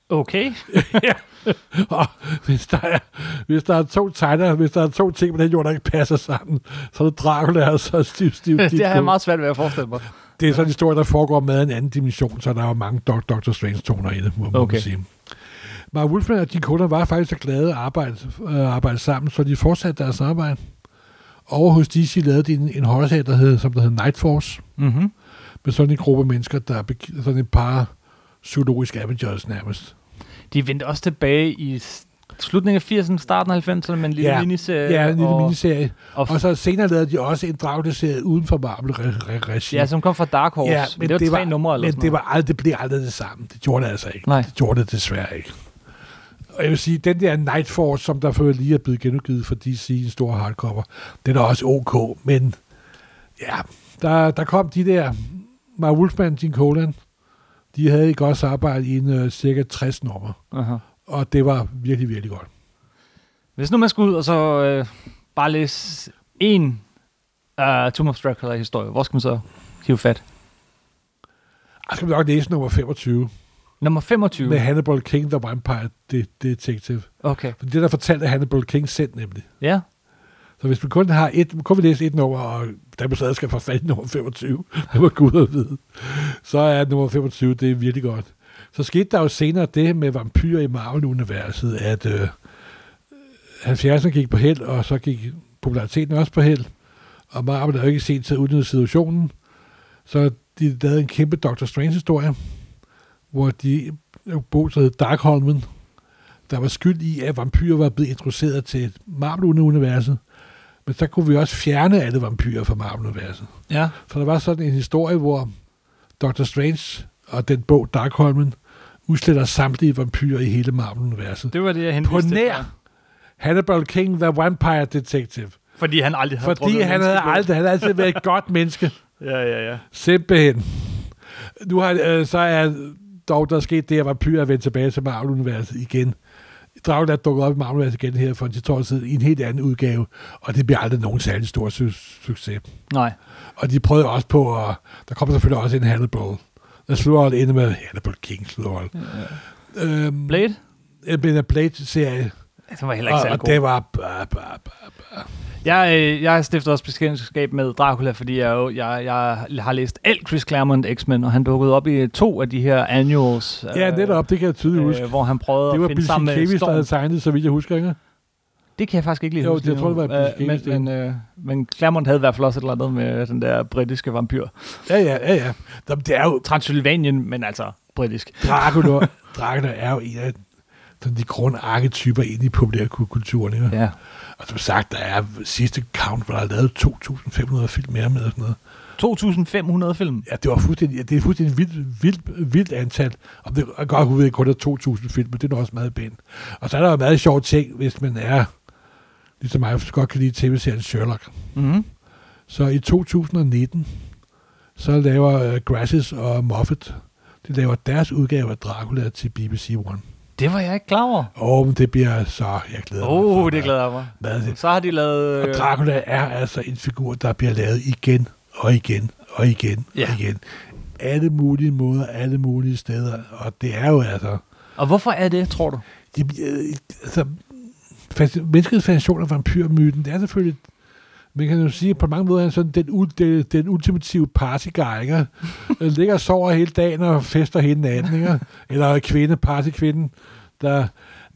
Okay. <laughs> Og hvis der, er, hvis der er to tegner, hvis der er to ting på den jord, der ikke passer sammen, så er det Dracula og så Steve, Steve <laughs> Ditko. det har jeg meget svært ved at forestille mig. Det er sådan en historie, der foregår med en anden dimension, så der er jo mange Dr. Dr. Strange-toner i det, må, må Okay. man sige. Mark Wolfman og Gene Colan var faktisk så glade at arbejde, øh, arbejde sammen, så de fortsatte deres arbejde. Over hos DC lavede de en, en horrorserie, der hed, som der hed Night Force, Mm-hmm. Med sådan en gruppe mennesker, der er sådan et par psykologiske Avengers nærmest. De vendte også tilbage i slutningen af 80'erne, starten af 90'erne, med en lille Ja. miniserie. Ja, en lille og, miniserie. Og, Og så senere lavede de også en Dracula-serie uden for Marvel-regi. ja, som kom fra Dark Horse. Ja, men det var tre numre eller men sådan det, var aldrig, det blev aldrig det samme. Det gjorde det altså ikke. Nej. Det gjorde det desværre ikke. Og jeg vil sige, den der Night Force, som der for lige er blevet genudgivet for DC, en stor hardcover, den er også ok, men ja, der, der kom de der, Wolfman, Gene Colan, de havde et godt arbejde i en uh, cirka 60 nummer, Uh-huh. og det var virkelig, virkelig godt. Hvis nu man skulle ud og så øh, bare læse en uh, Tomb of Dracula-historie, hvor skal man så hive fat? Jeg skal nok læse nummer 25, Nummer 25. med Hannibal King, der Vampire de- Detective. Okay. For det, der fortalte Hannibal King selv nemlig. Ja. Så hvis man kun har et, kun vil læse et nummer, og der man skal forfatte <laughs> nummer 25, det var Gud at vide, så er nummer 25, det er virkelig godt. Så skete der jo senere det med vampyrer i Marvel-universet, at øh, 70'erne gik på held, og så gik populariteten også på held. og Marvel havde jo ikke set til at udnytte situationen, så de lavede en kæmpe Doctor Strange-historie, hvor de øh, bo, der hed Darkholmen, der var skyld i, at vampyrer var blevet introduceret til Marvel-universet, men så kunne vi også fjerne alle vampyrer fra Marvel-universet. Ja. Så der var sådan en historie, hvor Doctor Strange og den bog Darkholmen udsletter samtlige vampyrer i hele Marvel-universet. Det var det, jeg På henviste til. nær Hannibal King, The Vampire Detective. Fordi han aldrig havde Fordi han havde aldrig, han havde altid været et <laughs> godt menneske. Ja, ja, ja. Simpelthen. Nu har, øh, så er dog der er sket det, at vampyrer er vendt tilbage til Marvel-universet igen. Dracula er dukket op i Marvel-universet igen her for en 10 år siden i en helt anden udgave, og det bliver aldrig nogen særlig stor su- succes. Nej. Og de prøvede også på, at der kommer selvfølgelig også en Hannibal. Der slår ind med Hannibal King slår ja. øhm, Blade? En Blade-serie. Det var heller ikke Og, særlig god. det var... Bah, bah, bah. Jeg, øh, jeg har stiftet også bekendtskab med Dracula, fordi jeg, jo, jeg, jeg har læst alt Chris Claremont X-Men, og han dukkede op i to af de her annuals. Ja, netop, det kan jeg tydeligt huske. Øh, hvor han prøvede Det var at finde Bill sammen med Sienkiewicz, der Storm. havde tegnet, så vidt jeg husker, ikke? Det kan jeg faktisk ikke lige Jo, huske. jeg tror, det var. Bill Øh, men, men, øh, men Claremont havde i hvert fald også et eller andet med den der britiske vampyr. Ja, ja, ja, ja. Det er jo... Transylvanien, men altså britisk. Dracula, Dracula er jo en af sådan de grundarketyper ind i populærkulturen, ikke? Ja. Og som sagt, der er sidste count, hvor der er lavet 2.500 film mere med og sådan noget. 2.500 film. Ja, det var fuldstændig, ja, det er fuldstændig vildt, vildt, vildt antal. Og det er godt, at kun er 2.000 film, men det er også meget pænt. Og så er der jo meget sjov ting, hvis man er, ligesom mig, godt kan lide tv-serien Sherlock. Mm-hmm. Så i 2019, så laver uh, Grasses og Moffat, de laver deres udgave af Dracula til BBC One. Det var jeg ikke klar over. Og men det bliver så, jeg glæder Åh, mig. oh, det glæder jeg mig. Hvad det? Så har de lavet... Og Øh, Dracula er altså en figur, der bliver lavet igen og igen og igen Ja. og igen. Alle mulige måder, alle mulige steder. Og det er jo altså... og hvorfor er det, tror du? De, bliver- altså menneskets fascination af vampyrmyten, det er selvfølgelig... Man kan jo sige, at på mange måder er han sådan den, den, den ultimative partyguy, ikke? Ligger og sover hele dagen og fester hele natten, ikke? Eller kvinde, partykvinden, der...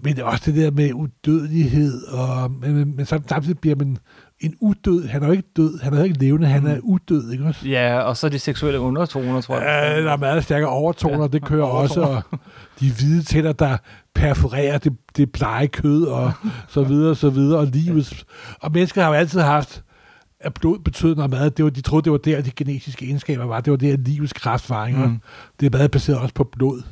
Men det er også det der med udødelighed, og, men, men, men sam- samtidig bliver man en udød. Han er jo ikke død, han er jo ikke levende, han er udød, ikke også? Ja, og så de seksuelle undertoner, tror jeg. Ja, der er meget stærke overtoner, Ja, det kører også, overtoner. og de hvide tænder, der perforerer det, det blege kød, og så videre, og så videre, og livet. Og mennesker har jo altid haft, at blod betød noget meget. Det var, de troede, det var der, de genetiske egenskaber var. Det var der, livets kraft var. Ikke? Mm. Det er meget baseret også på blod.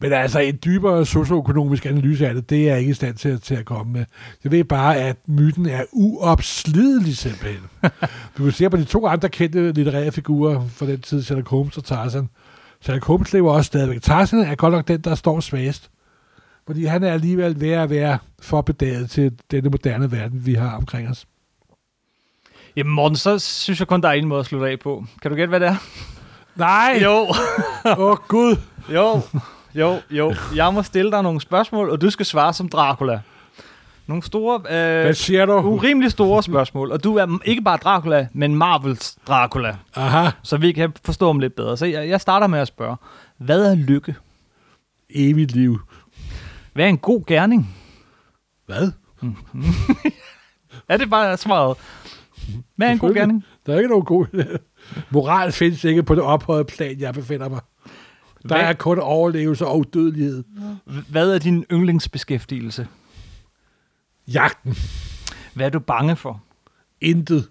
Men altså, en dybere socioøkonomisk analyse af det, det er jeg ikke i stand til, til at komme med. Jeg ved bare, at myten er uopslidelig simpelthen. <laughs> du kan se på de to andre kendte litterære figurer fra den tid, Sherlock Holmes og Tarzan. Sherlock Holmes lever også stadigvæk. Tarzan er godt nok den, der står svagest. Fordi han er alligevel ved at være for bedaget til denne moderne verden, vi har omkring os. Jamen Morten, så synes jeg kun, der er en måde at slutte af på. Kan du gætte, hvad det er? Nej! Jo, Åh, oh, Gud! jo, jo, jo. Jeg må stille dig nogle spørgsmål, og du skal svare som Dracula. Nogle store, Hvad øh, siger du? urimelig store spørgsmål. Og du er ikke bare Dracula, men Marvels Dracula. Aha, Så vi kan forstå dem lidt bedre. Så jeg, jeg starter med at spørge. Hvad er lykke? evigt liv. Hvad er en god gerning? Hvad? <laughs> Er det bare svaret? Hvad er en god gerning? Der er ikke nogen god... <laughs> Moral findes ikke på det ophøjede plan, jeg befinder mig. Der Hvad- er kun overlevelse og udødelighed. Hvad er din yndlingsbeskæftigelse? Jagten. Hvad er du bange for? Intet.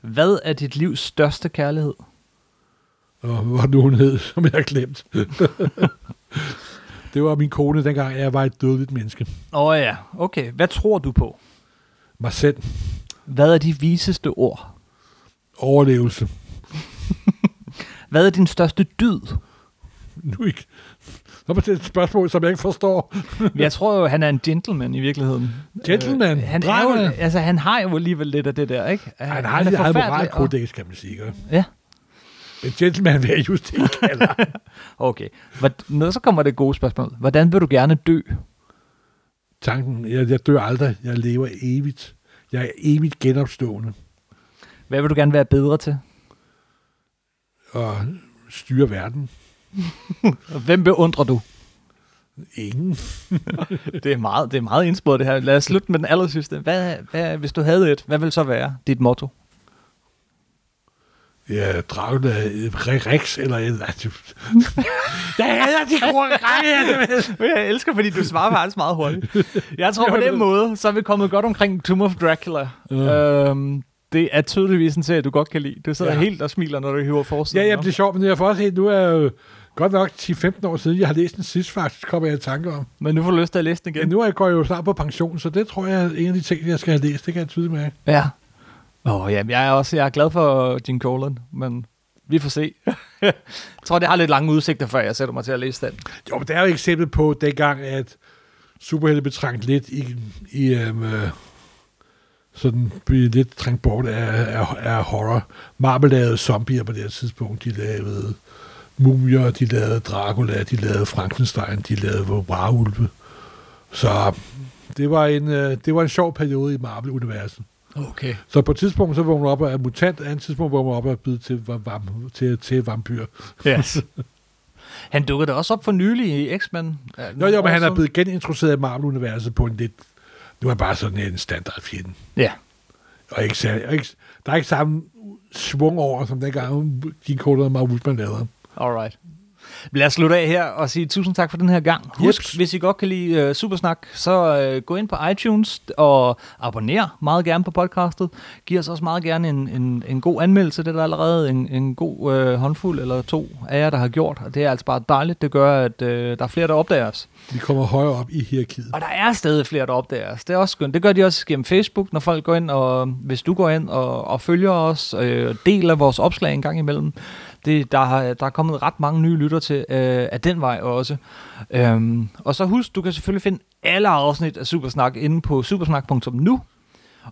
Hvad er dit livs største kærlighed? Og hvor nu hun hed, som jeg har glemt. <laughs> det var min kone, dengang jeg var et dødeligt menneske. Åh oh ja, okay. Hvad tror du på? Mig selv. Hvad er de viseste ord? Overlevelse. <laughs> Hvad er din største dyd? Nu ikke. Så er det et spørgsmål, som jeg ikke forstår. <laughs> Jeg tror jo, han er en gentleman i virkeligheden. Gentleman? Øh, han, er jo, altså, han har jo alligevel lidt af det der, ikke? Han har er sit eget forfærdelig, og- moralkodex, kan man sige. Ikke? Ja, Men gentleman vil jeg just ikke kalde <laughs> okay. Nå, så kommer det gode spørgsmål. Hvordan vil du gerne dø? Tanken, jeg, jeg dør aldrig. Jeg lever evigt. Jeg er evigt genopstående. Hvad vil du gerne være bedre til? Og styre verden. <laughs> Hvem beundrer du? Ingen. <laughs> Det er meget, det er meget indspurgt det her. Lad os slutte med den aller sidste. Hvad, hvad, hvis du havde et, hvad vil så være dit motto? Ja, Dracula, Rex, eller... <laughs> Jeg hader de kroge Jeg elsker, fordi du svarer faktisk meget hurtigt. Jeg tror på den måde, så er vi kommet godt omkring Tomb of Dracula. Ja. Øhm, det er tydeligvis en serie, du godt kan lide. Du sidder Ja. ja. helt og smiler, når du hiver Ja, forsiden. jamen, det er sjovt, men jeg får også helt, nu er jo godt nok 10-15 år siden, jeg har læst den sidst faktisk, kommer jeg i tanke om. Men nu får du lyst til at læse den Ja, igen. nu er jeg, går jeg jo snart på pension, så det tror jeg er en af de ting, jeg skal have læst. Det kan jeg tydeligt med. Ja. Åh, oh, ja, jeg er også jeg er glad for Gene Colan, men vi får se. <laughs> jeg tror, det har lidt lange udsigter, før jeg sætter mig til at læse den. Jo, men det er jo et eksempel på dengang, at superhelte blev trængt lidt i, i um, sådan blev lidt trængt bort af, af, af horror. Marvel lavede zombier på det her tidspunkt. De lavede mumier, de lavede Dracula, de lavede Frankenstein, de lavede varulve. Så det var en, øh, det var en sjov periode i Marvel-universet. Okay. Så på et tidspunkt, så vågner man op af mutant, andet tidspunkt vågner man op af at byde til, va- vam, til, til vampyr. Yes. <laughs> Han dukkede da også op for nylig i X-Men. Ja, Jo, men han er blevet genintroduceret i Marvel-universet på en lidt... Nu er han bare sådan en standard fjende. Ja. Og ikke, særlig- og ikke, der er ikke samme svung over, som dengang de koder og Mark Woodman lavede. Alright. Lad os slutte af her og sige tusind tak for den her gang. Husk, Jeps. hvis I godt kan lide uh, Supersnak, så uh, gå ind på iTunes og abonner meget gerne på podcastet. Giv os også meget gerne en, en, en god anmeldelse. Det er der allerede en, en god uh, håndfuld eller to af jer, der har gjort. Og det er altså bare dejligt. Det gør, at uh, der er flere, der opdager os. Vi kommer højere op i hierarkiet. Og der er stadig flere, der opdager os. Det er også skønt. Det gør de også gennem Facebook, når folk går ind, og hvis du går ind og, og følger os, øh, deler vores opslag en gang imellem. Det, der, har, der er kommet ret mange nye lytter til øh, af den vej også. Øhm, og så husk, du kan selvfølgelig finde alle afsnit af Supersnak inde på supersnak.nu.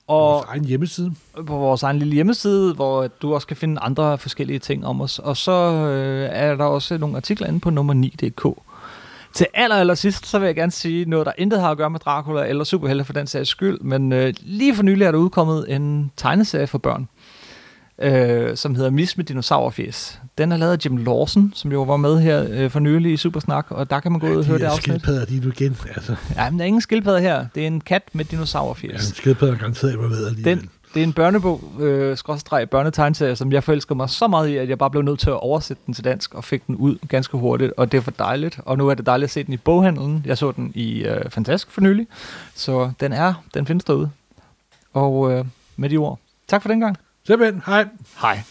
Og Vores egen hjemmeside. på vores egen lille hjemmeside, hvor du også kan finde andre forskellige ting om os. Og så øh, er der også nogle artikler inde på nummer 9.dk. Til aller, aller sidst, så vil jeg gerne sige noget, der intet har at gøre med Dracula eller superhelte for den sags skyld, men øh, lige for nylig er der udkommet en tegneserie for børn, øh, som hedder Mis med dinosaurfjes. Den er lavet af Jim Lawson, som jo var med her øh, for nylig i Supersnak, og der kan man gå ud og de høre det afsnit. skildpadder, de er nu igen. Altså, Ja, men der er ingen skildpadder her. Det er en kat med ja, dinosaurfjes. skildpadder er garanteret ikke med alligevel. Den, det er en børnebog, øh, skråstreg børnetegnserie, som jeg forelsker mig så meget i, at jeg bare blev nødt til at oversætte den til dansk og fik den ud ganske hurtigt, og det er for dejligt. Og nu er det dejligt at se den i boghandlen. Jeg så den i øh, Fantask for nylig, så den er, den findes derude. Og øh, med de ord, tak for den gang. Simpelthen, hej. Hej.